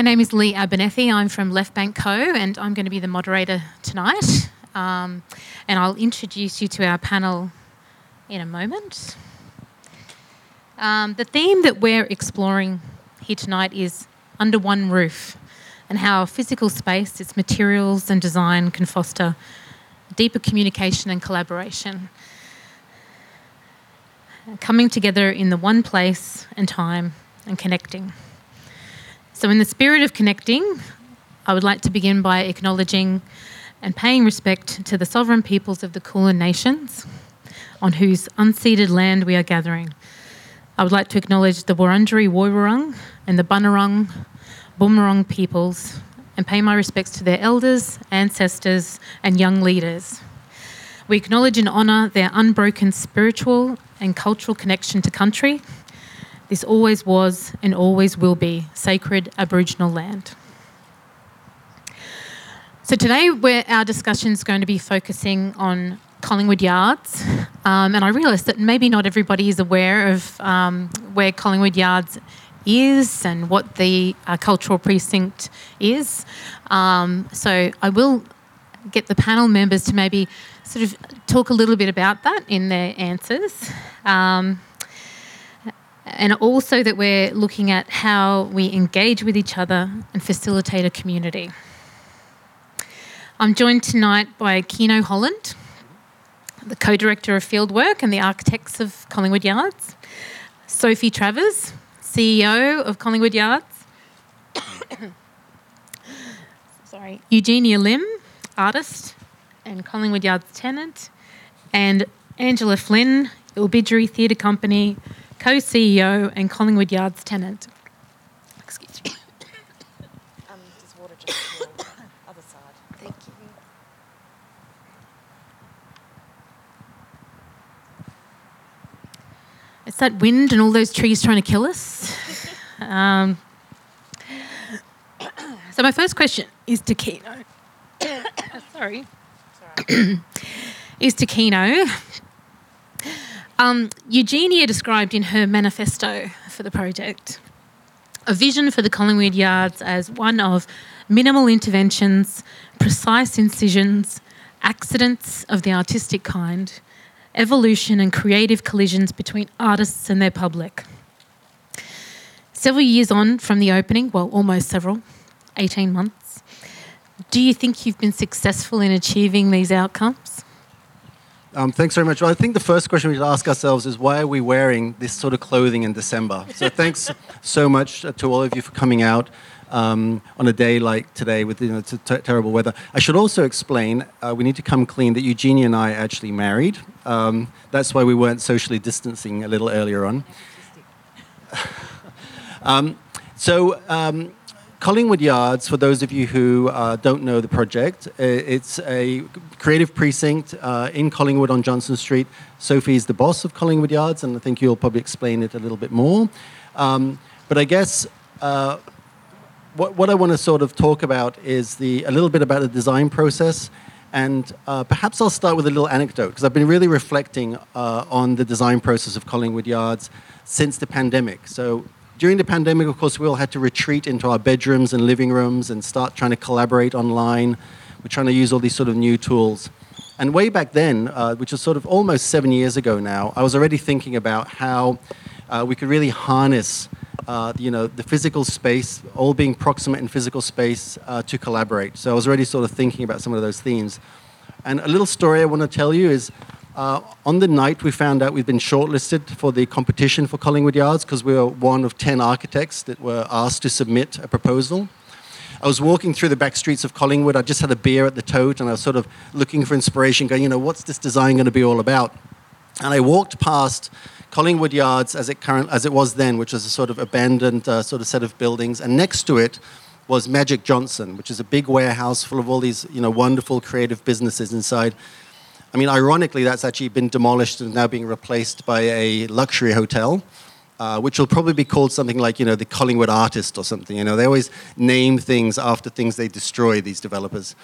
My name is Lee Abernethy. I'm from Left Bank Co. and I'm going to be the moderator tonight. Um, and I'll introduce you to our panel in a moment. Um, the theme that we're exploring here tonight is under one roof and how physical space, its materials and design can foster deeper communication and collaboration. Coming together in the one place and time and connecting. So, in the spirit of connecting, I would like to begin by acknowledging and paying respect to the sovereign peoples of the Kulin Nations on whose unceded land we are gathering. I would like to acknowledge the Wurundjeri Woiwurrung and the Bunurong Boon Wurrung peoples and pay my respects to their elders, ancestors, and young leaders. We acknowledge and honour their unbroken spiritual and cultural connection to country this always was and always will be sacred Aboriginal land. So today, our discussion is going to be focusing on Collingwood Yards, um, and I realise that maybe not everybody is aware of um, where Collingwood Yards is and what the uh, cultural precinct is. Um, so I will get the panel members to maybe sort of talk a little bit about that in their answers. Um, and also that we're looking at how we engage with each other and facilitate a community. I'm joined tonight by Keno Holland, the co director of fieldwork and the architects of Collingwood Yards, Sophie Travers, CEO of Collingwood Yards, sorry, Eugenia Lim, artist and Collingwood Yards tenant, and Angela Flynn, Ilbijerri Theatre Company co CEO and Collingwood Yards tenant. Excuse me. Um, does water just other side? Thank you. It's that wind and all those trees trying to kill us. Um, so, my first question is to Keno. Sorry. is to Keno. Um, Eugenia described in her manifesto for the project a vision for the Collingwood Yards as one of minimal interventions, precise incisions, accidents of the artistic kind, evolution and creative collisions between artists and their public. Several years on from the opening, well, almost several, 18 months, do you think you've been successful in achieving these outcomes? Um, thanks very much. Well, I think the first question we should ask ourselves is why are we wearing this sort of clothing in December? So thanks so much to all of you for coming out um, on a day like today with you know, t- terrible weather. I should also explain, uh, we need to come clean that Eugenia and I actually married. Um, that's why we weren't socially distancing a little earlier on. Um, so um, Collingwood Yards, for those of you who uh, don't know the project, it's a creative precinct uh, in Collingwood on Johnston Street. Sophie is the boss of Collingwood Yards, and I think you'll probably explain it a little bit more. Um, but I guess uh, what, what I want to sort of talk about is the, a little bit about the design process. And uh, perhaps I'll start with a little anecdote, because I've been really reflecting uh, on the design process of Collingwood Yards since the pandemic. So during the pandemic, of course, we all had to retreat into our bedrooms and living rooms and start trying to collaborate online. We're trying to use all these sort of new tools. And way back then, uh, which was sort of almost seven years ago now, I was already thinking about how uh, we could really harness, uh, you know, the physical space, all being proximate in physical space, uh, to collaborate. So I was already sort of thinking about some of those themes. And a little story I want to tell you is uh, on the night, we found out we'd been shortlisted for the competition for Collingwood Yards because we were one of 10 architects that were asked to submit a proposal. I was walking through the back streets of Collingwood. I just had a beer at the tote and I was sort of looking for inspiration, going, you know, what's this design going to be all about? And I walked past Collingwood Yards as it, current, as it was then, which was a sort of abandoned uh, sort of set of buildings. And next to it was Magic Johnston, which is a big warehouse full of all these you know, wonderful creative businesses inside. I mean, ironically, that's actually been demolished and now being replaced by a luxury hotel. Uh, which will probably be called something like, you know, the Collingwood artist or something. You know, they always name things after things they destroy, these developers.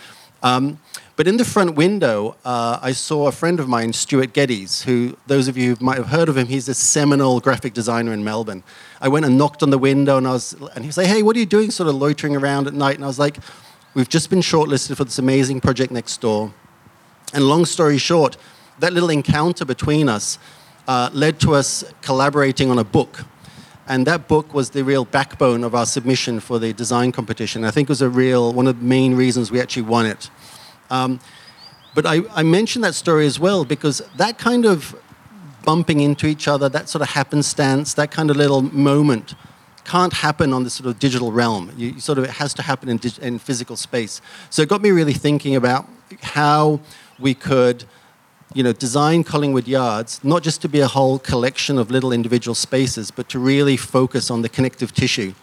Um, but in the front window, uh, I saw a friend of mine, Stuart Geddes, who those of you who might have heard of him, he's a seminal graphic designer in Melbourne. I went and knocked on the window, and I was, and he was like, "Hey, what are you doing, sort of loitering around at night?" And I was like, "We've just been shortlisted for this amazing project next door." And long story short, that little encounter between us uh, led to us collaborating on a book. And that book was the real backbone of our submission for the design competition. I think it was a real, one of the main reasons we actually won it. Um, but I, I mention that story as well because that kind of bumping into each other, that sort of happenstance, that kind of little moment can't happen on the sort of digital realm. You, you sort of, it has to happen in, in physical space. So it got me really thinking about how we could you know, design Collingwood Yards not just to be a whole collection of little individual spaces, but to really focus on the connective tissue.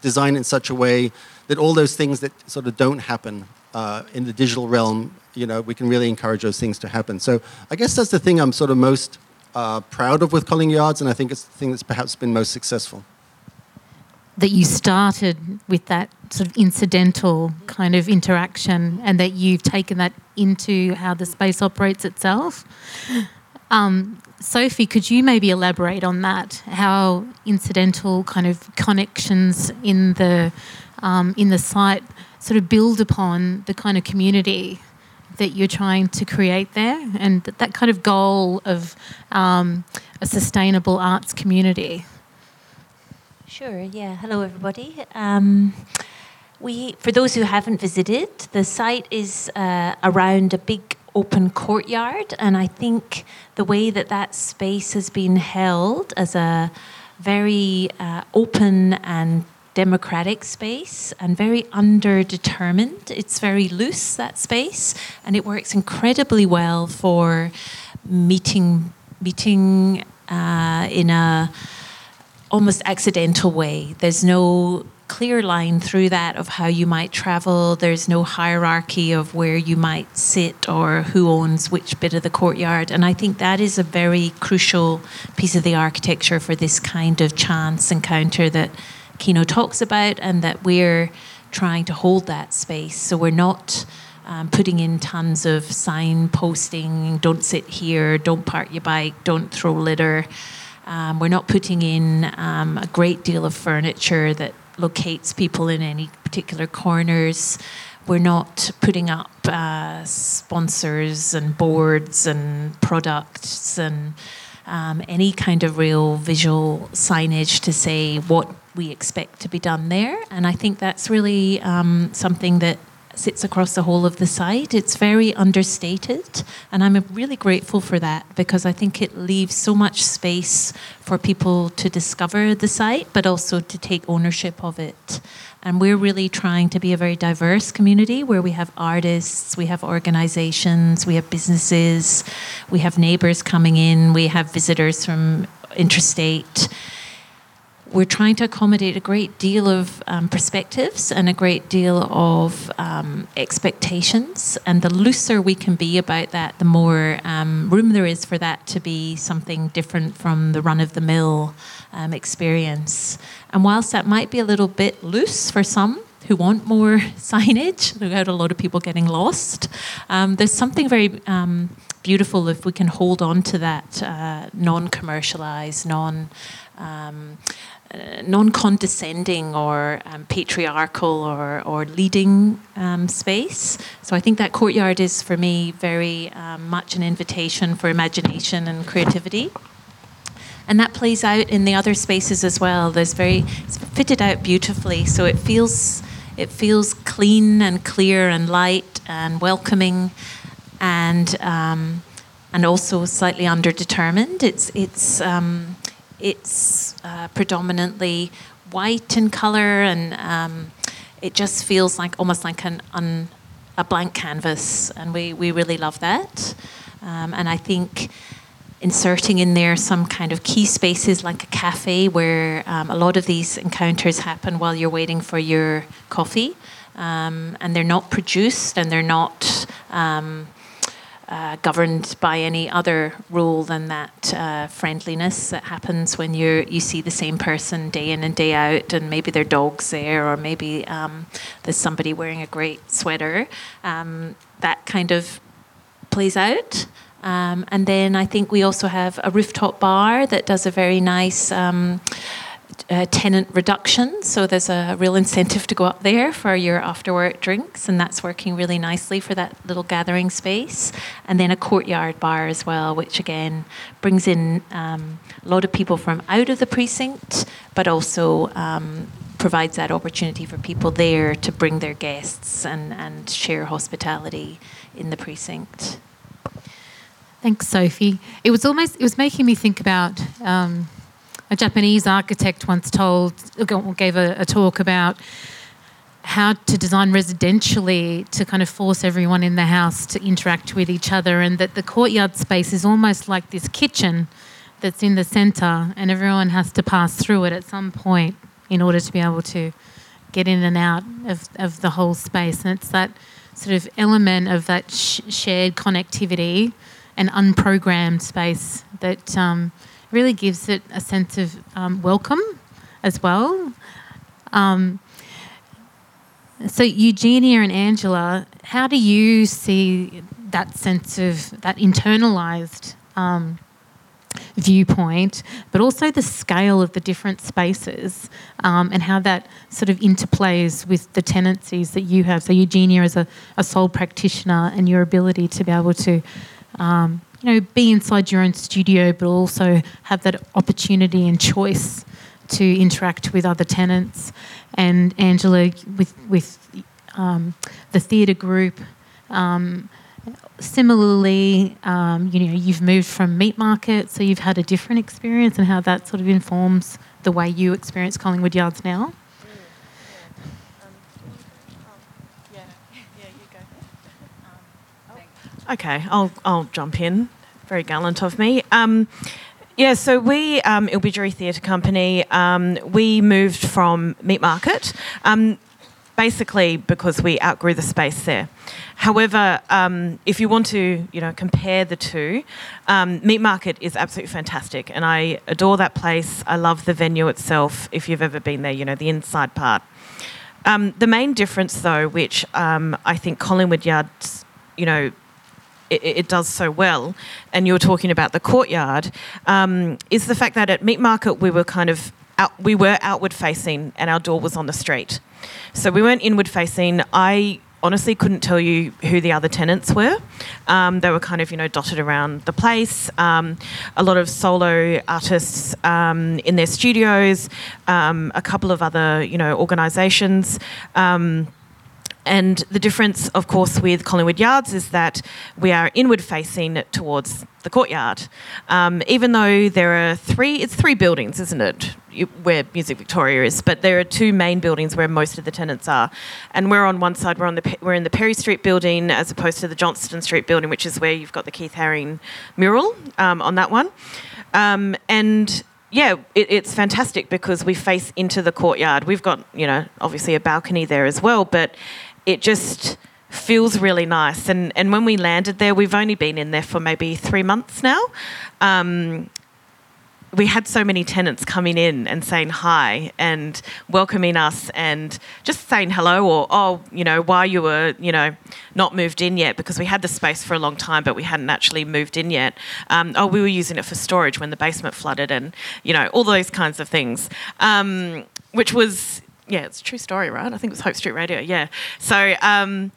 Design in such a way that all those things that sort of don't happen uh, in the digital realm, you know, we can really encourage those things to happen. So I guess that's the thing I'm sort of most uh, proud of with Collingwood Yards, and I think it's the thing that's perhaps been most successful that you started with that sort of incidental kind of interaction and that you've taken that into how the space operates itself. Um, Sophie, could you maybe elaborate on that? How incidental kind of connections in the um, in the site sort of build upon the kind of community that you're trying to create there, and that, that kind of goal of um, a sustainable arts community. Sure, yeah. Hello, everybody. Um, we, for those who haven't visited, the site is uh, around a big open courtyard, and I think the way that that space has been held as a very uh, open and democratic space and very underdetermined. It's very loose, that space, and it works incredibly well for meeting, meeting uh, in a almost accidental way. There's no clear line through that of how you might travel. There's no hierarchy of where you might sit or who owns which bit of the courtyard. And I think that is a very crucial piece of the architecture for this kind of chance encounter that Kino talks about and that we're trying to hold that space. So we're not. Um, putting in tons of sign posting, don't sit here, don't park your bike, don't throw litter. Um, we're not putting in um, a great deal of furniture that locates people in any particular corners. We're not putting up uh, sponsors and boards and products and um, any kind of real visual signage to say what we expect to be done there. And I think that's really um, something that sits across the whole of the site. It's very understated, and I'm really grateful for that because I think it leaves so much space for people to discover the site, but also to take ownership of it. And we're really trying to be a very diverse community where we have artists, we have organizations, we have businesses, we have neighbors coming in, we have visitors from interstate we're trying to accommodate a great deal of um, perspectives and a great deal of um, expectations. And the looser we can be about that, the more um, room there is for that to be something different from the run of the mill um, experience. And whilst that might be a little bit loose for some, who want more signage, we've had a lot of people getting lost. Um, there's something very um, beautiful if we can hold on to that uh, non commercialized, non um, uh, non-condescending or um, patriarchal or, or leading um, space. So I think that courtyard is for me very um, much an invitation for imagination and creativity. And that plays out in the other spaces as well. There's very it's fitted out beautifully, so it feels it feels clean and clear and light and welcoming, and um, and also slightly underdetermined. It's it's um, it's uh, predominantly white in color, and um, it just feels like almost like an un, a blank canvas, and we, we really love that. Um, and I think inserting in there some kind of key spaces like a cafe where um, a lot of these encounters happen while you're waiting for your coffee. Um, and they're not produced and they're not um, uh, governed by any other rule than that uh, friendliness that happens when you you see the same person day in and day out, and maybe their dog's there, or maybe um, there's somebody wearing a great sweater. Um, that kind of plays out. Um, and then I think we also have a rooftop bar that does a very nice. Um, uh, tenant reduction. So there's a real incentive to go up there for your after work drinks, and that's working really nicely for that little gathering space. And then a courtyard bar as well, which again brings in um, a lot of people from out of the precinct, but also um, provides that opportunity for people there to bring their guests and, and share hospitality in the precinct. Thanks, Sophie. It was almost it was making me think about. Um, a Japanese architect once told, gave a, a talk about how to design residentially to kind of force everyone in the house to interact with each other, and that the courtyard space is almost like this kitchen that's in the centre, and everyone has to pass through it at some point in order to be able to get in and out of, of the whole space. And it's that sort of element of that sh- shared connectivity and unprogrammed space that. Um, really gives it a sense of um, welcome as well. Um, so, Eugenia and Angela, how do you see that sense of that internalized um, viewpoint, but also the scale of the different spaces um, and how that sort of interplays with the tenancies that you have? So, Eugenia, as a, a sole practitioner, and your ability to be able to um, you know, be inside your own studio, but also have that opportunity and choice to interact with other tenants. And Angela, with with um, the theatre group, um, similarly, um, you know, you've moved from meat market, so you've had a different experience, and how that sort of informs the way you experience Collingwood Yards now. Okay, I'll, I'll jump in. Very gallant of me. Um, yeah, so we, um, Theatre Company, um, we moved from Meat Market um, basically because we outgrew the space there. However, um, if you want to, you know, compare the two, um, Meat Market is absolutely fantastic, and I adore that place. I love the venue itself. If you've ever been there, you know the inside part. Um, the main difference, though, which um, I think Collingwood Yards, you know, it, it, does so well, and you were talking about the courtyard, um, is the fact that at Meat Market we were kind of out, we were outward facing, and our door was on the street, so we weren't inward facing. I honestly couldn't tell you who the other tenants were. Um, they were kind of, you know, dotted around the place. Um, a lot of solo artists um, in their studios, um, a couple of other, you know, organisations. And the difference, of course, with Collingwood Yards is that we are inward facing towards the courtyard. Um, even though there are three, it's three buildings, isn't it? Where Music Victoria is, but there are two main buildings where most of the tenants are, and we're on one side. We're on the we're in the Perry Street building as opposed to the Johnston Street building, which is where you've got the Keith Haring mural um, on that one, um, and yeah, it, it's fantastic because we face into the courtyard. We've got, you know, obviously a balcony there as well, but it just feels really nice. And and when we landed there, we've only been in there for maybe three months now. Um, we had so many tenants coming in and saying hi and welcoming us and just saying hello or oh you know why you were you know not moved in yet because we had the space for a long time but we hadn't actually moved in yet um, oh we were using it for storage when the basement flooded and you know all those kinds of things um, which was yeah, it's a true story, right? I think it was Hope Street Radio. Yeah. So um,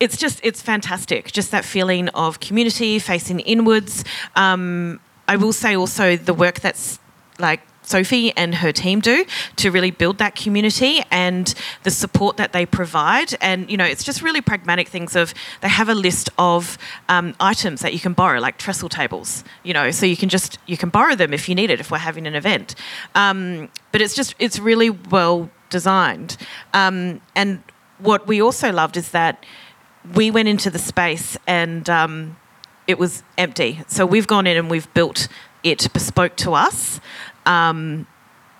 it's just it's fantastic. Just that feeling of community facing inwards. Um, I will say also the work that's like Sophie and her team do to really build that community and the support that they provide. And, you know, it's just really pragmatic things of they have a list of um, items that you can borrow, like trestle tables, you know, so you can just, you can borrow them if you need it, if we're having an event. Um, but it's just, it's really well designed. Um, and what we also loved is that we went into the space and um, it was empty. So we've gone in and we've built it bespoke to us. Um,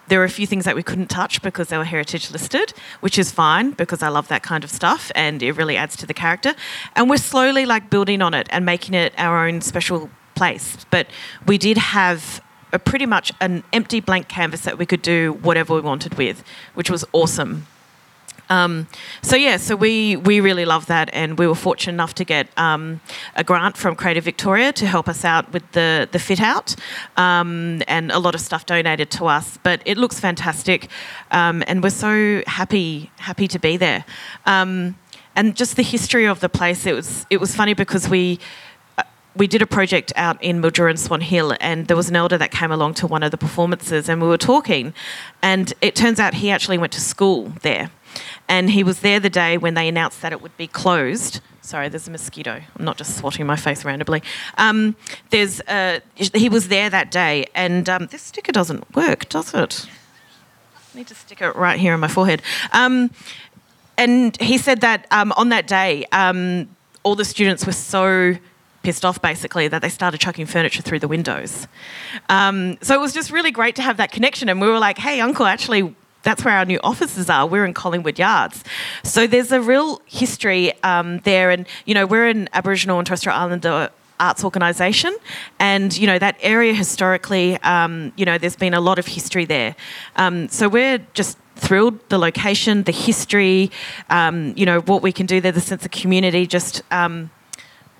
there were a few things that we couldn't touch because they were heritage listed, which is fine because I love that kind of stuff and it really adds to the character. And we're slowly like building on it and making it our own special place. But we did have a pretty much an empty blank canvas that we could do whatever we wanted with, which was awesome. Um, so yeah, so we we really love that, and we were fortunate enough to get um, a grant from Creative Victoria to help us out with the the fit out, um, and a lot of stuff donated to us. But it looks fantastic, um, and we're so happy happy to be there. Um, and just the history of the place, it was it was funny because we we did a project out in Mildura and Swan Hill, and there was an elder that came along to one of the performances, and we were talking, and it turns out he actually went to school there and he was there the day when they announced that it would be closed. Sorry, there's a mosquito. I'm not just swatting my face randomly. Um, there's uh, he was there that day, and um, this sticker doesn't work, does it? I need to stick it right here on my forehead. Um, and he said that um, on that day, um, all the students were so pissed off basically that they started chucking furniture through the windows. Um, so it was just really great to have that connection. And we were like, hey, uncle, actually, that's where our new offices are. We're in Collingwood Yards. So there's a real history um, there. And, you know, we're an Aboriginal and Torres Strait Islander arts organisation, and you know that area historically, um, you know, there's been a lot of history there. Um, so we're just thrilled the location, the history, um, you know, what we can do there, the sense of community. Just um,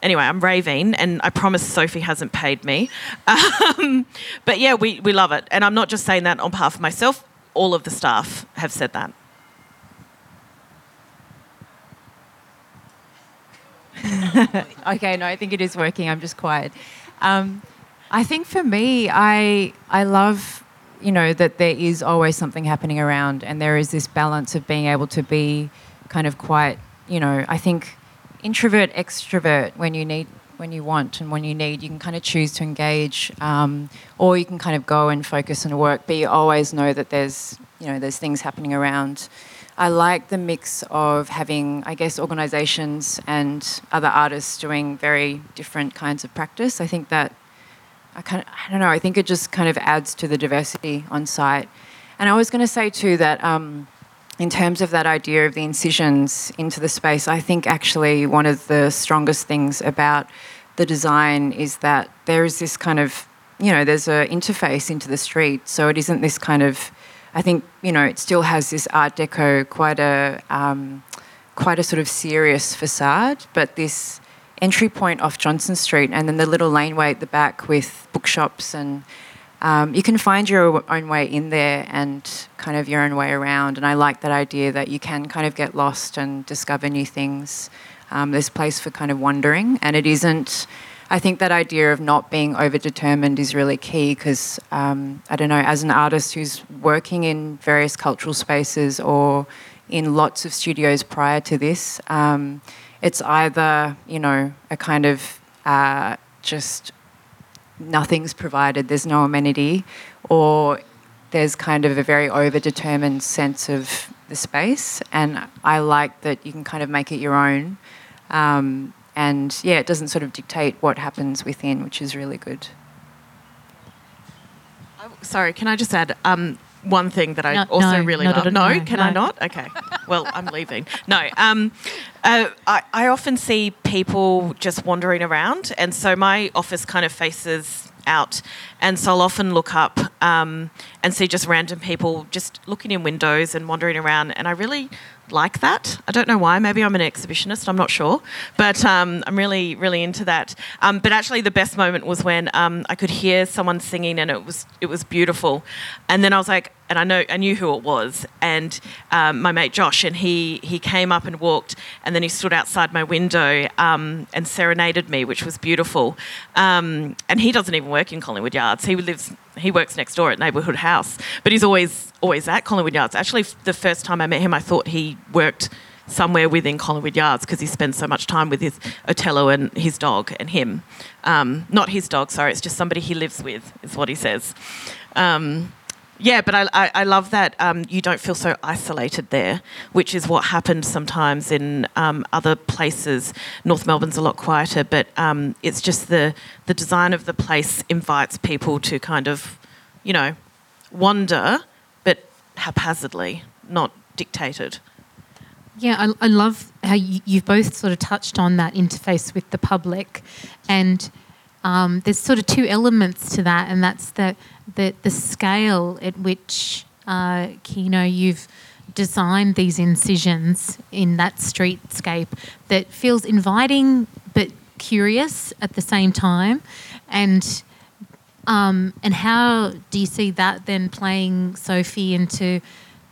anyway, I'm raving, and I promise Sophie hasn't paid me. Um, but yeah, we we love it, and I'm not just saying that on behalf of myself all of the staff have said that. okay, no, I think it is working. I'm just quiet. Um, I think for me, I I love you know that there is always something happening around, and there is this balance of being able to be kind of quite you know I think introvert extrovert when you need when you want and when you need you can kind of choose to engage um, or you can kind of go and focus on work but you always know that there's you know there's things happening around. I like the mix of having i guess organizations and other artists doing very different kinds of practice. I think that i kind of i don't know i think it just kind of adds to the diversity on site. And i was going to say too that um, in terms of that idea of the incisions into the space, I think actually one of the strongest things about the design is that there is this kind of, you know, there's an interface into the street. So it isn't this kind of, I think, you know, it still has this Art Deco, quite a, um, quite a sort of serious facade, but this entry point off Johnston Street and then the little laneway at the back with bookshops and um, you can find your own way in there and kind of your own way around. And I like that idea that you can kind of get lost and discover new things. Um, place for kind of wandering, and it isn't. I think that idea of not being overdetermined is really key because um, I don't know, as an artist who's working in various cultural spaces or in lots of studios prior to this, um, it's either you know a kind of uh, just nothing's provided, there's no amenity, or there's kind of a very overdetermined sense of the space. And I like that you can kind of make it your own. Um, and yeah, it doesn't sort of dictate what happens within, which is really good. Sorry, can I just add um, one thing that I no, also no, really love? No, no, can I not? Okay. Well, I'm leaving. No. Um, uh, I, I often see people just wandering around, and so my office kind of faces out. And so I'll often look up um, and see just random people just looking in windows and wandering around. And I really like that. I don't know why. Maybe I'm an exhibitionist. I'm not sure, but um, I'm really, really into that. Um, but actually, the best moment was when um, I could hear someone singing, and it was it was beautiful. And then I was like, and I know I knew who it was, and um, my mate Josh, and he he came up and walked, and then he stood outside my window um, and serenaded me, which was beautiful. Um, and he doesn't even work in Collingwood Yards. He lives he works next door at Neighbourhood House, but he's always always at Collingwood Yards. Actually, the first time I met him, I thought he worked somewhere within Collingwood Yards because he spends so much time with his Otello and his dog and him. Um, not his dog, sorry, it's just somebody he lives with, is what he says. Um, Yeah, but I, I, I love that um, you don't feel so isolated there, which is what happens sometimes in um, other places. North Melbourne's a lot quieter, but um, it's just the, the design of the place invites people to kind of, you know, wander, but haphazardly, not dictated. Yeah, I, I love how you, you've both sort of touched on that interface with the public, and um, there's sort of two elements to that, and that's the the, the scale at which uh, Kino you've designed these incisions in that streetscape that feels inviting but curious at the same time, and um, and how do you see that then playing Sophie into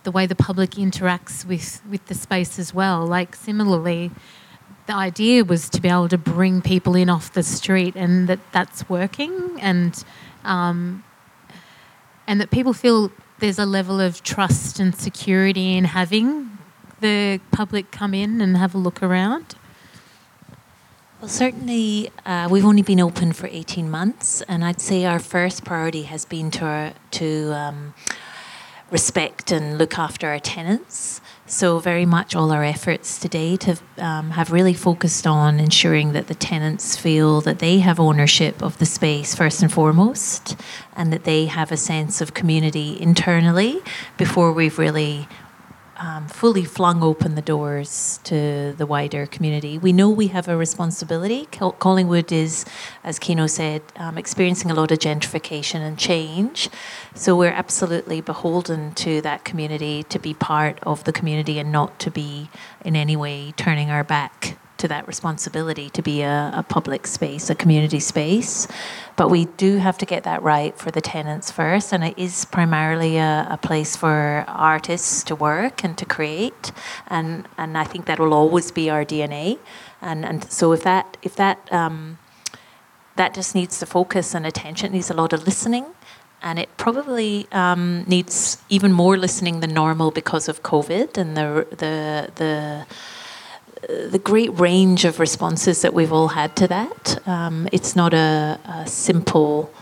the way the public interacts with, with the space as well? Like similarly, the idea was to be able to bring people in off the street, and that that's working, and um, and that people feel there's a level of trust and security in having the public come in and have a look around. Well, certainly, uh, we've only been open for 18 months, and I'd say our first priority has been to, to um, respect and look after our tenants. So, very much all our efforts to date have, um, have really focused on ensuring that the tenants feel that they have ownership of the space first and foremost, and that they have a sense of community internally before we've really um, fully flung open the doors to the wider community. We know we have a responsibility. Collingwood is, as Kino said, um, experiencing a lot of gentrification and change. So we're absolutely beholden to that community to be part of the community and not to be in any way turning our back to that responsibility to be a, a, public space, a community space. But we do have to get that right for the tenants first, and it is primarily a, a place for artists to work and to create, and and I think that will always be our DNA. And and so if that if that um, that just needs the focus and attention, needs a lot of listening and it probably um, needs even more listening than normal because of COVID and the the the the great range of responses that we've all had to that. Um, it's not a, a simple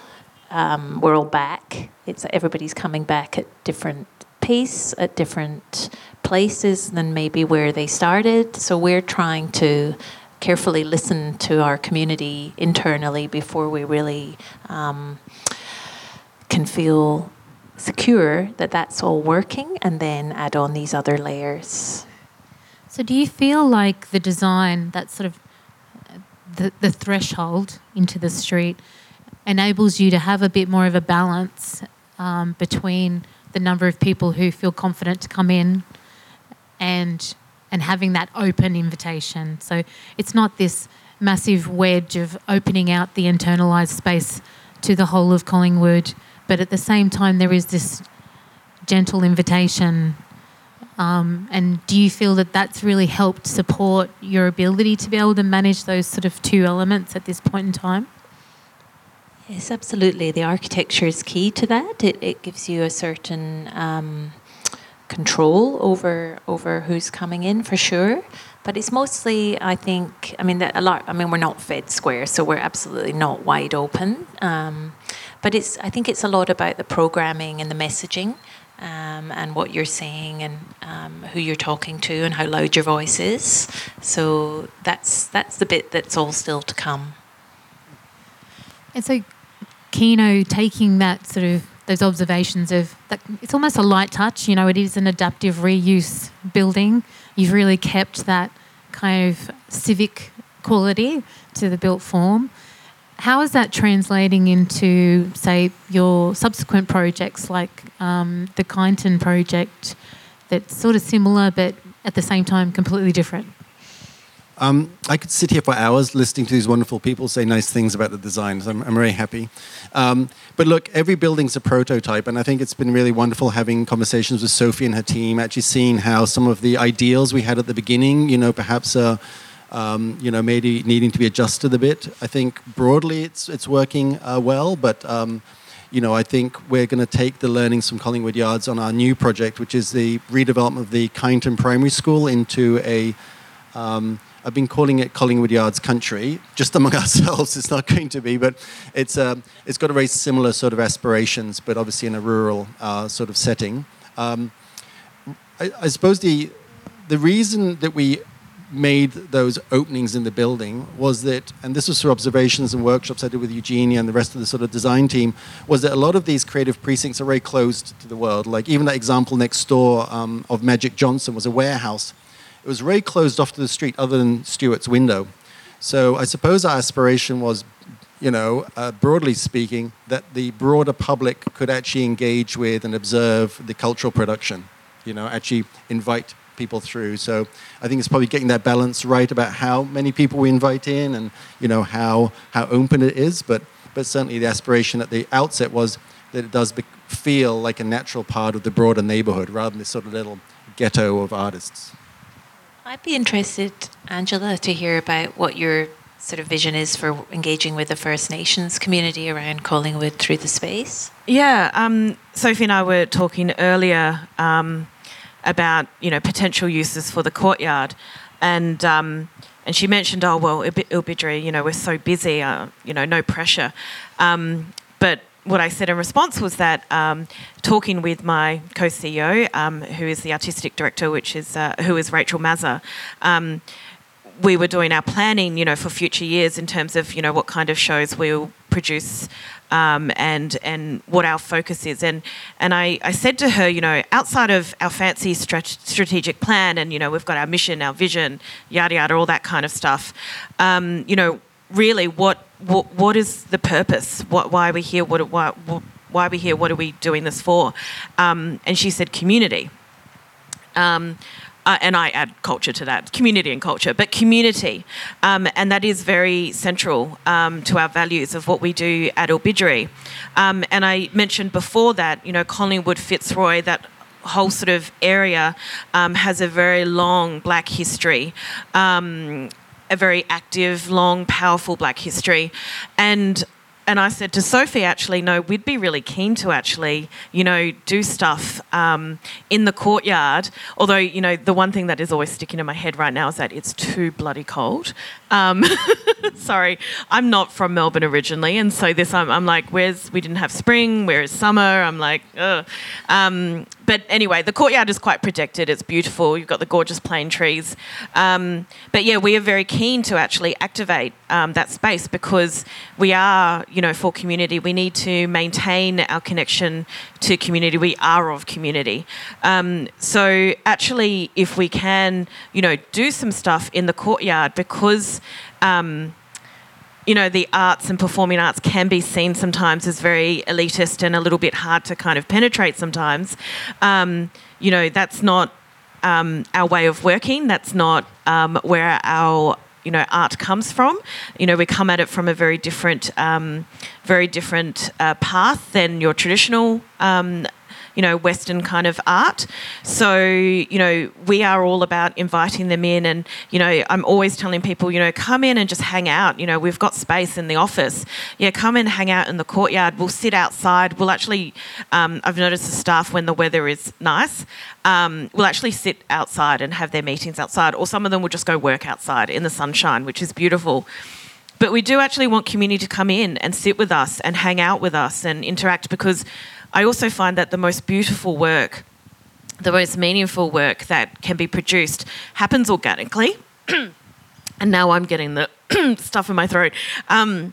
um, we're all back. It's everybody's coming back at different pace, at different places than maybe where they started. So we're trying to carefully listen to our community internally before we really um, can feel secure that that's all working, and then add on these other layers. So, do you feel like the design, that sort of the, the threshold into the street, enables you to have a bit more of a balance um, between the number of people who feel confident to come in and and having that open invitation. So it's not this massive wedge of opening out the internalized space to the whole of Collingwood, but at the same time there is this gentle invitation um, and do you feel that that's really helped support your ability to be able to manage those sort of two elements at this point in time? Yes, absolutely. The architecture is key to that. It, it gives you a certain um, control over over who's coming in for sure. But it's mostly, I think, I mean, a lot. I mean, we're not fed square, so we're absolutely not wide open. Um, but it's, I think, it's a lot about the programming and the messaging um, and what you're saying and um, who you're talking to and how loud your voice is. So that's that's the bit that's all still to come. And so, Kino taking that sort of those observations of that, it's almost a light touch. You know, it is an adaptive reuse building. You've really kept that kind of civic quality to the built form. How is that translating into, say, your subsequent projects like um, the Kyneton project that's sort of similar but at the same time completely different? Um, I could sit here for hours listening to these wonderful people say nice things about the designs. I'm, I'm very happy. Um, but look, every building's a prototype, and I think it's been really wonderful having conversations with Sophie and her team, actually seeing how some of the ideals we had at the beginning, you know, perhaps. Uh, um, you know, maybe needing to be adjusted a bit. I think broadly it's it's working uh, well, but um, you know, I think we're going to take the learnings from Collingwood Yards on our new project, which is the redevelopment of the Kyneton Primary School into a um, I've been calling it Collingwood Yards Country, just among ourselves. It's not going to be, but it's um, it's got a very similar sort of aspirations, but obviously in a rural uh, sort of setting. Um, I, I suppose the the reason that we made those openings in the building was that, and this was through observations and workshops I did with Eugenia and the rest of the sort of design team, was that a lot of these creative precincts are very closed to the world. Like even that example next door um, of Magic Johnston was a warehouse. It was very closed off to the street other than Stuart's window. So I suppose our aspiration was, you know, uh, broadly speaking, that the broader public could actually engage with and observe the cultural production, you know, actually invite people through. So I think it's probably getting that balance right about how many people we invite in and you know how how open it is. But but certainly the aspiration at the outset was that it does be- feel like a natural part of the broader neighborhood rather than this sort of little ghetto of artists. I'd be interested, Angela, to hear about what your sort of vision is for engaging with the First Nations community around Collingwood through the space. Yeah, um, Sophie and I were talking earlier um, about you know potential uses for the courtyard, and um, and she mentioned, oh well, Ilbijerri, you know, we're so busy, uh, you know, no pressure, um, but what I said in response was that um, talking with my co-CEO, um, who is the artistic director, which is uh, who is Rachel Maza, um, we were doing our planning, you know, for future years in terms of you know what kind of shows we'll produce um, and and what our focus is. And and I, I said to her, you know, outside of our fancy strat- strategic plan, and you know, we've got our mission, our vision, yada yada, all that kind of stuff. Um, you know, really, what what what is the purpose? What why are we here? What why why are we here? What are we doing this for? Um, and she said, community. Um, uh, and I add culture to that, community and culture, but community. Um, and that is very central um, to our values of what we do at Ilbijerri. Um, and I mentioned before that, you know, Collingwood, Fitzroy, that whole sort of area um, has a very long black history. Um, a very active, long, powerful black history. And and I said to Sophie, actually, no, we'd be really keen to actually, you know, do stuff um, in the courtyard. Although, you know, the one thing that is always sticking in my head right now is that it's too bloody cold. Um, sorry, I'm not from Melbourne originally, and so this, I'm, I'm, like, where's, we didn't have spring, where is summer? I'm like. Um, but anyway, the courtyard is quite protected. It's beautiful. You've got the gorgeous plane trees. Um, but yeah, we are very keen to actually activate um, that space because we are, you know, for community. We need to maintain our connection to community. We are of community. Um, so actually, if we can, you know, do some stuff in the courtyard because um, you know, the arts and performing arts can be seen sometimes as very elitist and a little bit hard to kind of penetrate sometimes. Um, you know, that's not um, our way of working. That's not um, where our you know art comes from. You know, we come at it from a very different, um, very different uh, path than your traditional um, you know, Western kind of art. So, you know, we are all about inviting them in. And, you know, I'm always telling people, you know, come in and just hang out. You know, we've got space in the office. Yeah, come and hang out in the courtyard. We'll sit outside. We'll actually, um, I've noticed the staff when the weather is nice, um, will actually sit outside and have their meetings outside. Or some of them will just go work outside in the sunshine, which is beautiful. But we do actually want community to come in and sit with us and hang out with us and interact because I also find that the most beautiful work, the most meaningful work that can be produced happens organically. and now I'm getting the stuff in my throat. Um,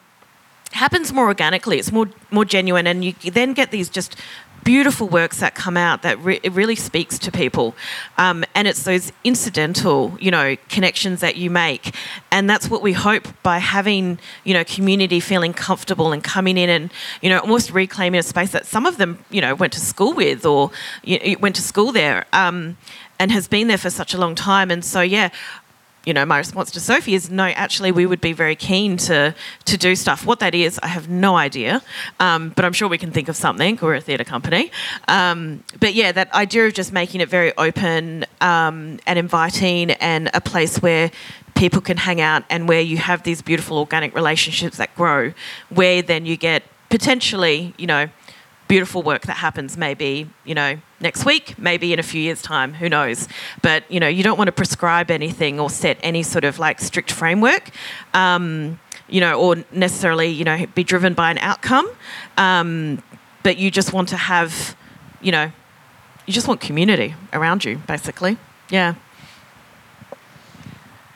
happens more organically. It's more more genuine, and you then get these just beautiful works that come out that re- it really speaks to people. Um, and it's those incidental, you know, connections that you make. And that's what we hope by having, you know, community feeling comfortable and coming in and, you know, almost reclaiming a space that some of them, you know, went to school with or you know, went to school there. Um, and has been there for such a long time. And so, yeah, you know, my response to Sophie is no, actually, we would be very keen to to do stuff. What that is, I have no idea, um, but I'm sure we can think of something. We're a theatre company, um, but yeah, that idea of just making it very open um, and inviting, and a place where people can hang out, and where you have these beautiful organic relationships that grow, where then you get potentially, you know beautiful work that happens maybe, you know, next week, maybe in a few years' time, who knows. But, you know, you don't want to prescribe anything or set any sort of like strict framework. Um, you know, or necessarily, you know, be driven by an outcome. Um, but you just want to have, you know, you just want community around you, basically. Yeah.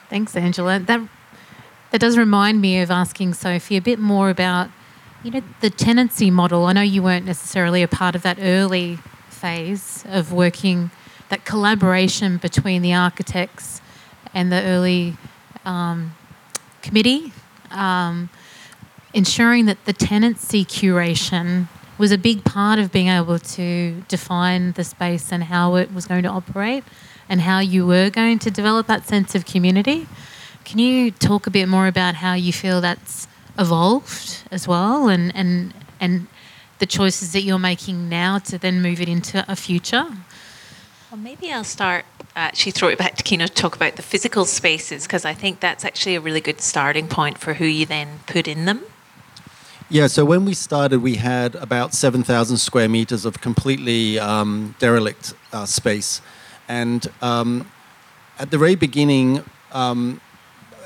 Thanks, Angela. That that does remind me of asking Sophie a bit more about, you know, the tenancy model. I know you weren't necessarily a part of that early phase of working, that collaboration between the architects and the early um, committee, um, ensuring that the tenancy curation was a big part of being able to define the space and how it was going to operate and how you were going to develop that sense of community. Can you talk a bit more about how you feel that's evolved as well and, and, and the choices that you're making now to then move it into a future? Well, maybe I'll start actually throw it back to Kina to talk about the physical spaces because I think that's actually a really good starting point for who you then put in them. Yeah, so when we started, we had about 7,000 square meters of completely um, derelict uh, space. And um, at the very beginning, um,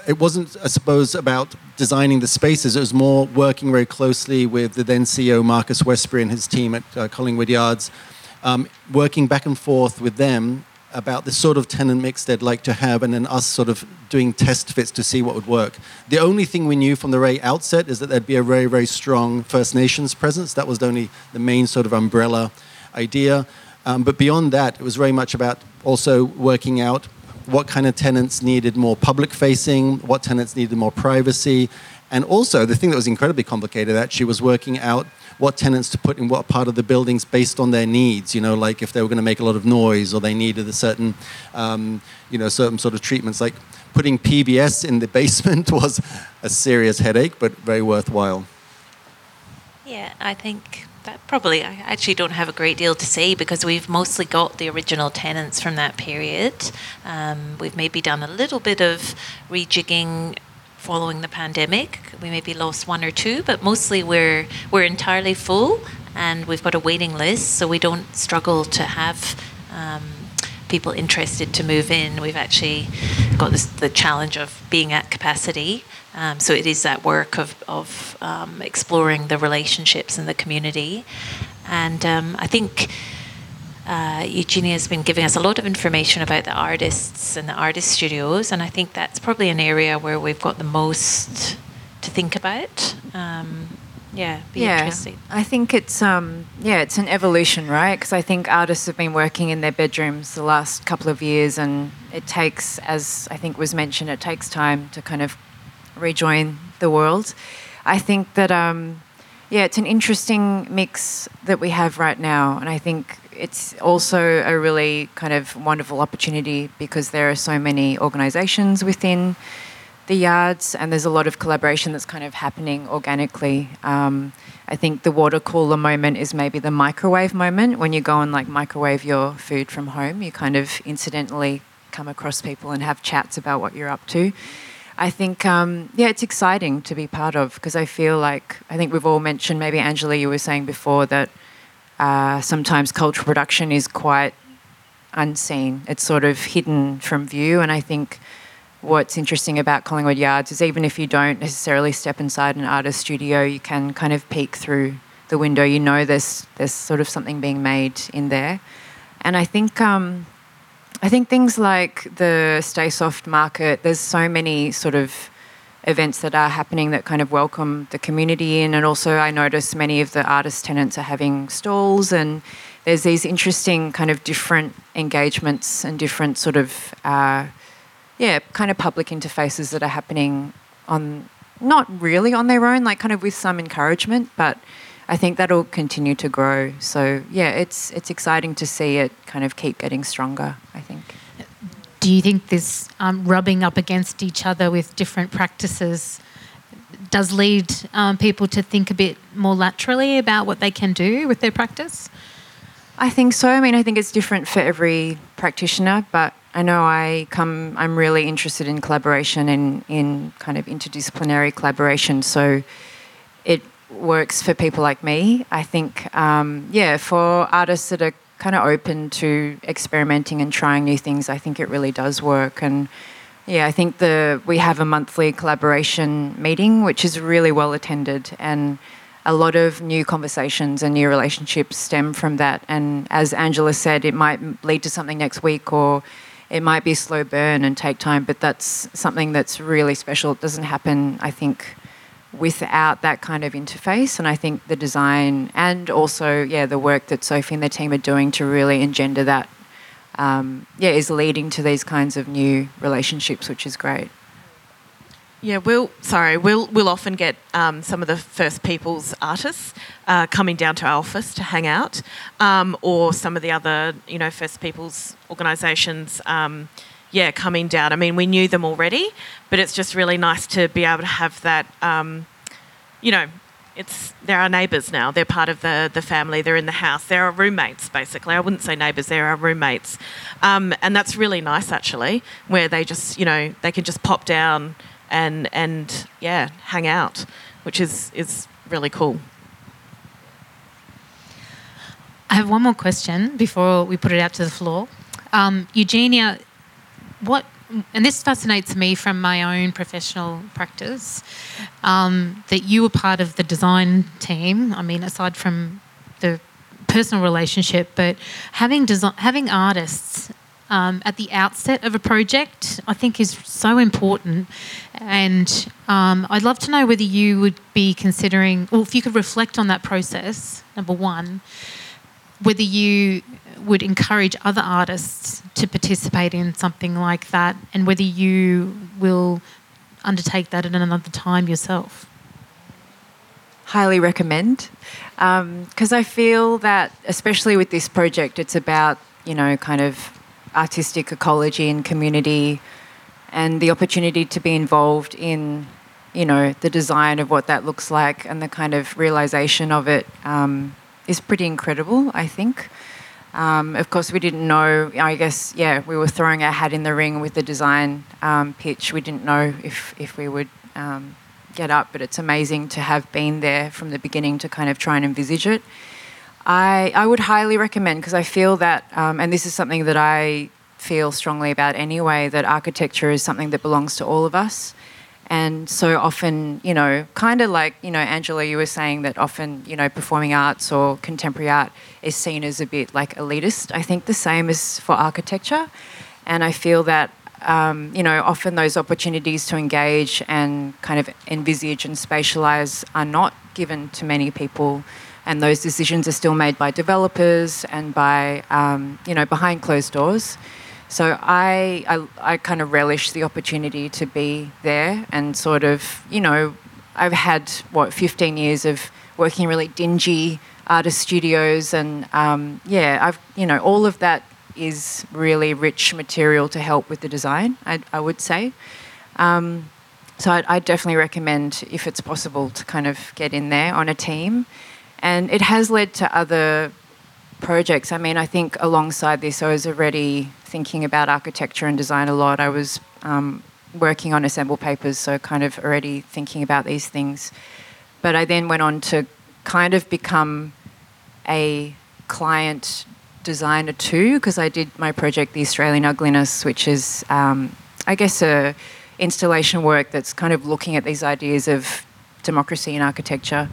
it wasn't, I suppose, about designing the spaces. It was more working very closely with the then CEO, Marcus Westbury, and his team at uh, Collingwood Yards, um, working back and forth with them about the sort of tenant mix they'd like to have, and then us sort of doing test fits to see what would work. The only thing we knew from the very outset is that there'd be a very, very strong First Nations presence. That was the only the main sort of umbrella idea. Um, but beyond that, it was very much about also working out what kind of tenants needed more public facing, what tenants needed more privacy, and also the thing that was incredibly complicated actually was working out what tenants to put in what part of the buildings based on their needs. You know, like if they were going to make a lot of noise or they needed a certain, um, you know, certain sort of treatments. Like putting PBS in the basement was a serious headache, but very worthwhile. Yeah, I think that probably I actually don't have a great deal to say because we've mostly got the original tenants from that period. Um, we've maybe done a little bit of rejigging following the pandemic. We maybe lost one or two, but mostly we're we're entirely full, and we've got a waiting list, so we don't struggle to have. Um, people interested to move in. We've actually got this, the challenge of being at capacity. Um, so it is that work of, of um, exploring the relationships in the community. And um, I think uh, Eugenia has been giving us a lot of information about the artists and the artist studios, and I think that's probably an area where we've got the most to think about. Um, yeah, be yeah, interesting. I think it's um, yeah, it's an evolution, right? Because I think artists have been working in their bedrooms the last couple of years, and it takes, as I think was mentioned, it takes time to kind of rejoin the world. I think that um, yeah, it's an interesting mix that we have right now, and I think it's also a really kind of wonderful opportunity because there are so many organisations within the yards, and there's a lot of collaboration that's kind of happening organically. Um, I think the water cooler moment is maybe the microwave moment when you go and like microwave your food from home. You kind of incidentally come across people and have chats about what you're up to. I think, um, yeah, it's exciting to be part of because I feel like I think we've all mentioned. Maybe Angela, you were saying before that uh, sometimes cultural production is quite unseen. It's sort of hidden from view, and I think what's interesting about Collingwood Yards is even if you don't necessarily step inside an artist studio, you can kind of peek through the window. You know there's there's sort of something being made in there, and I think um, I think things like the Stay Soft market. There's so many sort of events that are happening that kind of welcome the community in, and also I notice many of the artist tenants are having stalls and. There's these interesting kind of different engagements and different sort of uh, yeah, kind of public interfaces that are happening on not really on their own, like kind of with some encouragement, but I think that'll continue to grow. So yeah, it's it's exciting to see it kind of keep getting stronger. I think. Do you think this um, rubbing up against each other with different practices does lead um, people to think a bit more laterally about what they can do with their practice? I think so. I mean, I think it's different for every practitioner, but I know I come. I'm really interested in collaboration and in kind of interdisciplinary collaboration. So, it works for people like me. I think, um, yeah, for artists that are kind of open to experimenting and trying new things, I think it really does work. And yeah, I think the we have a monthly collaboration meeting, which is really well attended, and a lot of new conversations and new relationships stem from that. And as Angela said, it might lead to something next week, or it might be a slow burn and take time. But that's something that's really special. It doesn't happen, I think, without that kind of interface. And I think the design and also, yeah, the work that Sophie and the team are doing to really engender that um, yeah, is leading to these kinds of new relationships, which is great. Yeah, we'll sorry, we'll we'll often get um, some of the First Peoples artists uh, coming down to our office to hang out, um, or some of the other you know First Peoples organisations. Um, yeah, coming down. I mean, we knew them already, but it's just really nice to be able to have that. Um, you know, it's they're our neighbours now. They're part of the the family. They're in the house. They're our roommates, basically. I wouldn't say neighbours. They're our roommates, um, and that's really nice actually, where they just you know they can just pop down and and yeah hang out, which is is really cool. I have one more question before we put it out to the floor. Um, Eugenia, what and this fascinates me from my own professional practice um, that you were part of the design team. I mean, aside from the personal relationship, but having design, having artists um, at the outset of a project, I think, is so important. And um, I'd love to know whether you would be considering, or if you could reflect on that process. Number one, whether you would encourage other artists to participate in something like that and whether you will undertake that at another time yourself. Highly recommend. Because um, I feel that, especially with this project, it's about, you know, kind of artistic ecology and community and the opportunity to be involved in, you know, the design of what that looks like and the kind of realization of it um, is pretty incredible, I think. Um, of course, we didn't know. I guess, yeah, we were throwing our hat in the ring with the design um, pitch. We didn't know if if we would um, get up, but it's amazing to have been there from the beginning to kind of try and envisage it. I I would highly recommend because I feel that, um, and this is something that I feel strongly about anyway. That architecture is something that belongs to all of us. And so often, you know, kind of like, you know, Angela, you were saying that often, you know, performing arts or contemporary art is seen as a bit like elitist. I think the same is for architecture. And I feel that, um, you know, often those opportunities to engage and kind of envisage and spatialize are not given to many people. And those decisions are still made by developers and by, um, you know, behind closed doors. So I, I, I kind of relish the opportunity to be there and sort of, you know, I've had, what, 15 years of working in really dingy artist studios and, um, yeah, I've, you know, all of that is really rich material to help with the design, I, I would say. Um, so I, I definitely recommend, if it's possible, to kind of get in there on a team. And it has led to other projects. I mean, I think alongside this, I was already thinking about architecture and design a lot. I was um, working on assemble papers, so kind of already thinking about these things. But I then went on to kind of become a client designer too, because I did my project, The Australian Ugliness, which is, um, I guess, a installation work that's kind of looking at these ideas of democracy and architecture.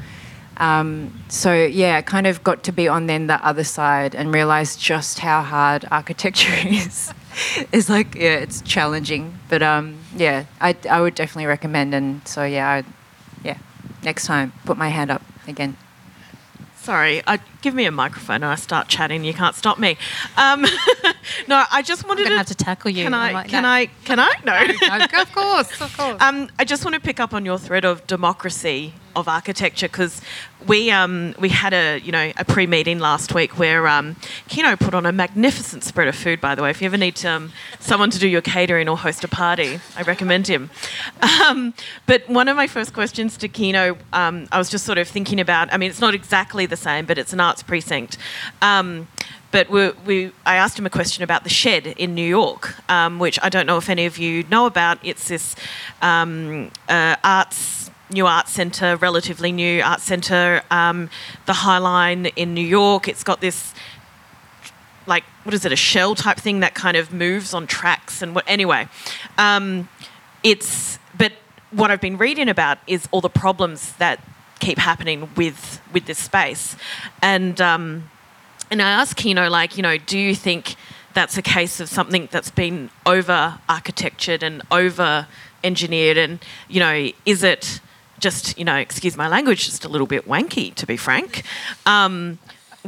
Um, so yeah, I kind of got to be on then the other side and realized just how hard architecture is. it's like yeah, it's challenging, but um, yeah, I, I would definitely recommend. And so yeah, I, yeah, next time put my hand up again. Sorry, I, give me a microphone and I start chatting. You can't stop me. Um, no, I just wanted to have to tackle you. Can I? Like can I? Can I? No. no of course, of course. Um, I just want to pick up on your thread of democracy of architecture because we um, we had a you know a pre meeting last week where um, Kino put on a magnificent spread of food. By the way, if you ever need um, someone to do your catering or host a party, I recommend him. Um, but one of my first questions to Kino, um, I was just sort of thinking about. I mean, it's not exactly the same, but it's an arts precinct. Um, but we, we, I asked him a question about the shed in New York, um, which I don't know if any of you know about. It's this um, uh, arts new art centre, relatively new art centre, um, the High Line in New York. It's got this like what is it a shell type thing that kind of moves on tracks and what anyway. Um, it's but what i've been reading about is all the problems that keep happening with with this space. And um, and i asked kino like you know do you think that's a case of something that's been over architectured and over engineered and you know is it just you know excuse my language just a little bit wanky to be frank um,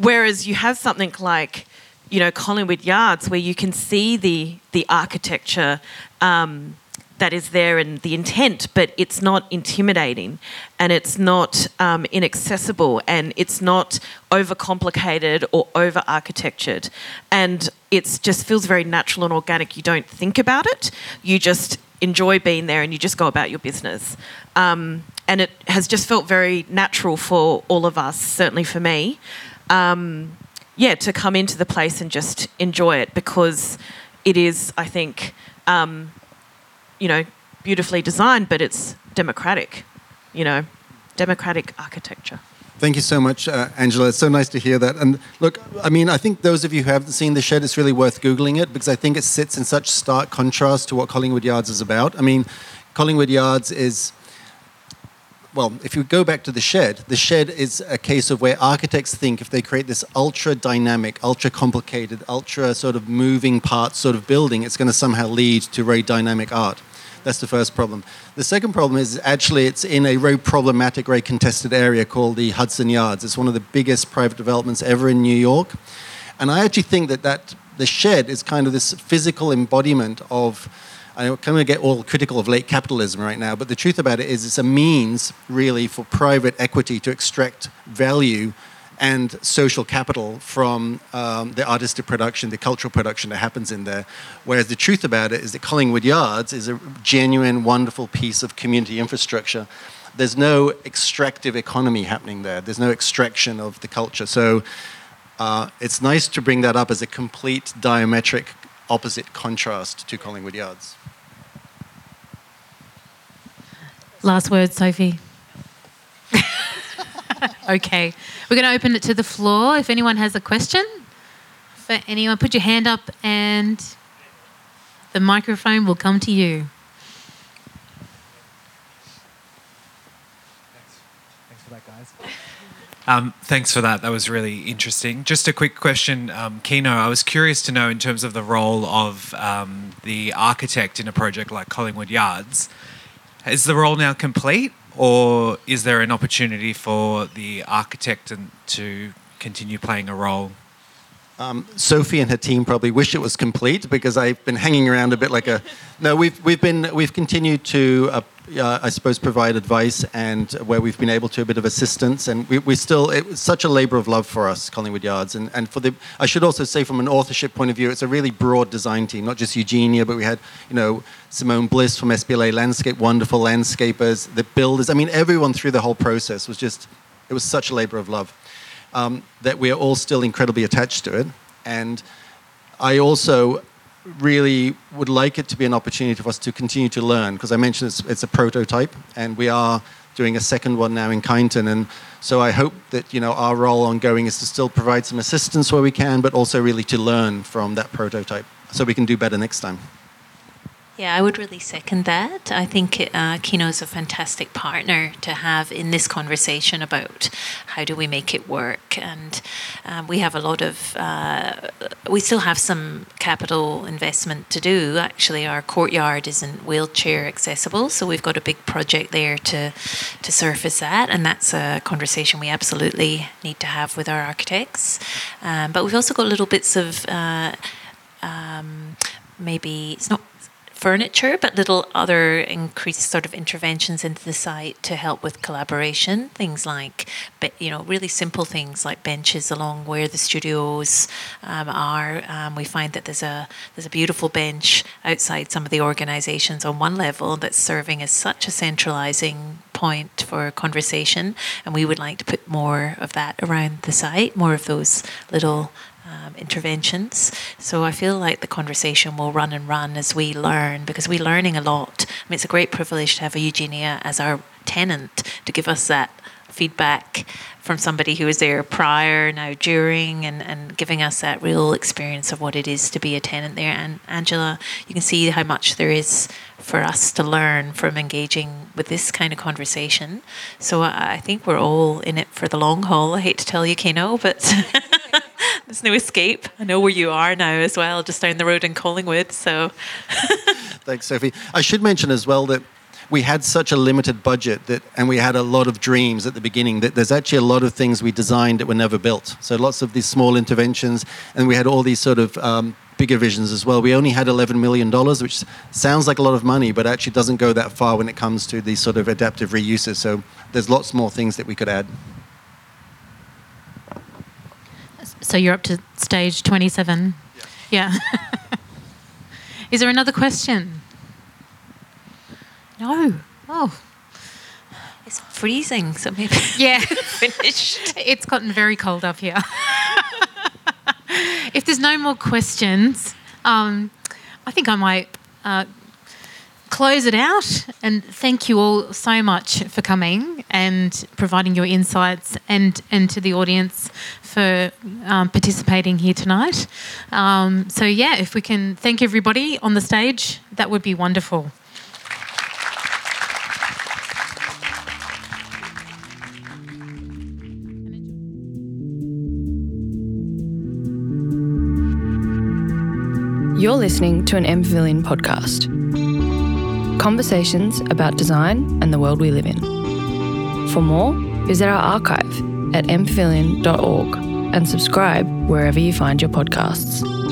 whereas you have something like you know, Collingwood Yards, where you can see the the architecture um, that is there and the intent, but it's not intimidating, and it's not um, inaccessible, and it's not overcomplicated or over architectured, and it just feels very natural and organic. You don't think about it; you just enjoy being there, and you just go about your business. Um, and it has just felt very natural for all of us, certainly for me. Um, yeah, to come into the place and just enjoy it because it is, I think, um, you know, beautifully designed, but it's democratic, you know, democratic architecture. Thank you so much, uh, Angela. It's so nice to hear that. And look, I mean, I think those of you who haven't seen the shed, it's really worth Googling it because I think it sits in such stark contrast to what Collingwood Yards is about. I mean, Collingwood Yards is well, if you go back to the shed, the shed is a case of where architects think if they create this ultra dynamic, ultra complicated, ultra sort of moving parts sort of building, it's going to somehow lead to very dynamic art. That's the first problem. The second problem is actually it's in a very problematic, very contested area called the Hudson Yards. It's one of the biggest private developments ever in New York. And I actually think that, that the shed is kind of this physical embodiment of I kind of get all critical of late capitalism right now, but the truth about it is it's a means really for private equity to extract value and social capital from um, the artistic production, the cultural production that happens in there. Whereas the truth about it is that Collingwood Yards is a genuine, wonderful piece of community infrastructure. There's no extractive economy happening there. There's no extraction of the culture. So uh, it's nice to bring that up as a complete diametric opposite contrast to Collingwood Yards. Last word, Sophie. okay, we're going to open it to the floor. If anyone has a question for anyone, put your hand up and the microphone will come to you. Thanks, for that, guys. Um, thanks for that. That was really interesting. Just a quick question, um, Kino. I was curious to know in terms of the role of um, the architect in a project like Collingwood Yards. Is the role now complete, or is there an opportunity for the architect to continue playing a role? Um, Sophie and her team probably wish it was complete because I've been hanging around a bit like a. No, we've we've been we've continued to uh, uh, I suppose, provide advice and where we've been able to a bit of assistance. And we, we still, it was such a labor of love for us, Collingwood Yards. And, and for the, I should also say from an authorship point of view, it's a really broad design team, not just Eugenia, but we had, you know, Simone Bliss from SBLA Landscape, wonderful landscapers, the builders. I mean, everyone through the whole process was just, it was such a labor of love um, that we are all still incredibly attached to it. And I also really would like it to be an opportunity for us to continue to learn because I mentioned it's, it's, a prototype and we are doing a second one now in Kyneton and so I hope that you know our role ongoing is to still provide some assistance where we can but also really to learn from that prototype so we can do better next time. Yeah, I would really second that. I think uh, Kino is a fantastic partner to have in this conversation about how do we make it work. And um, we have a lot of, uh, we still have some capital investment to do. Actually, our courtyard isn't wheelchair accessible, so we've got a big project there to to surface that, and that's a conversation we absolutely need to have with our architects. Um, but we've also got little bits of. Uh, um, maybe it's not furniture, but little other increased sort of interventions into the site to help with collaboration. Things like, you know, really simple things like benches along where the studios um, are. Um, we find that there's a there's a beautiful bench outside some of the organisations on one level that's serving as such a centralising point for conversation, and we would like to put more of that around the site, more of those little um, interventions. So I feel like the conversation will run and run as we learn because we're learning a lot. I mean, it's a great privilege to have a Eugenia as our tenant to give us that feedback from somebody who was there prior, now during, and, and giving us that real experience of what it is to be a tenant there. And Angela, you can see how much there is for us to learn from engaging with this kind of conversation. So I, I think we're all in it for the long haul. I hate to tell you, Keno, but there's no escape. I know where you are now as well, just down the road in Collingwood. So Thanks, Sophie. I should mention as well that we had such a limited budget that, and we had a lot of dreams at the beginning that there's actually a lot of things we designed that were never built. So lots of these small interventions, and we had all these sort of um, bigger visions as well. We only had 11 million dollars, which sounds like a lot of money, but actually doesn't go that far when it comes to these sort of adaptive reuses. So there's lots more things that we could add. So you're up to stage 27? Yeah. Is there another question? No. Oh. it's freezing, so maybe Yeah. finished. it's gotten very cold up here. if there's no more questions, um, I think I might uh, close it out and thank you all so much for coming and providing your insights and, and to the audience for um, participating here tonight. Um, so, yeah, if we can thank everybody on the stage, that would be wonderful. You're listening to an MPavilion podcast. Conversations about design and the world we live in. For more, visit our archive at mpavilion.org and subscribe wherever you find your podcasts.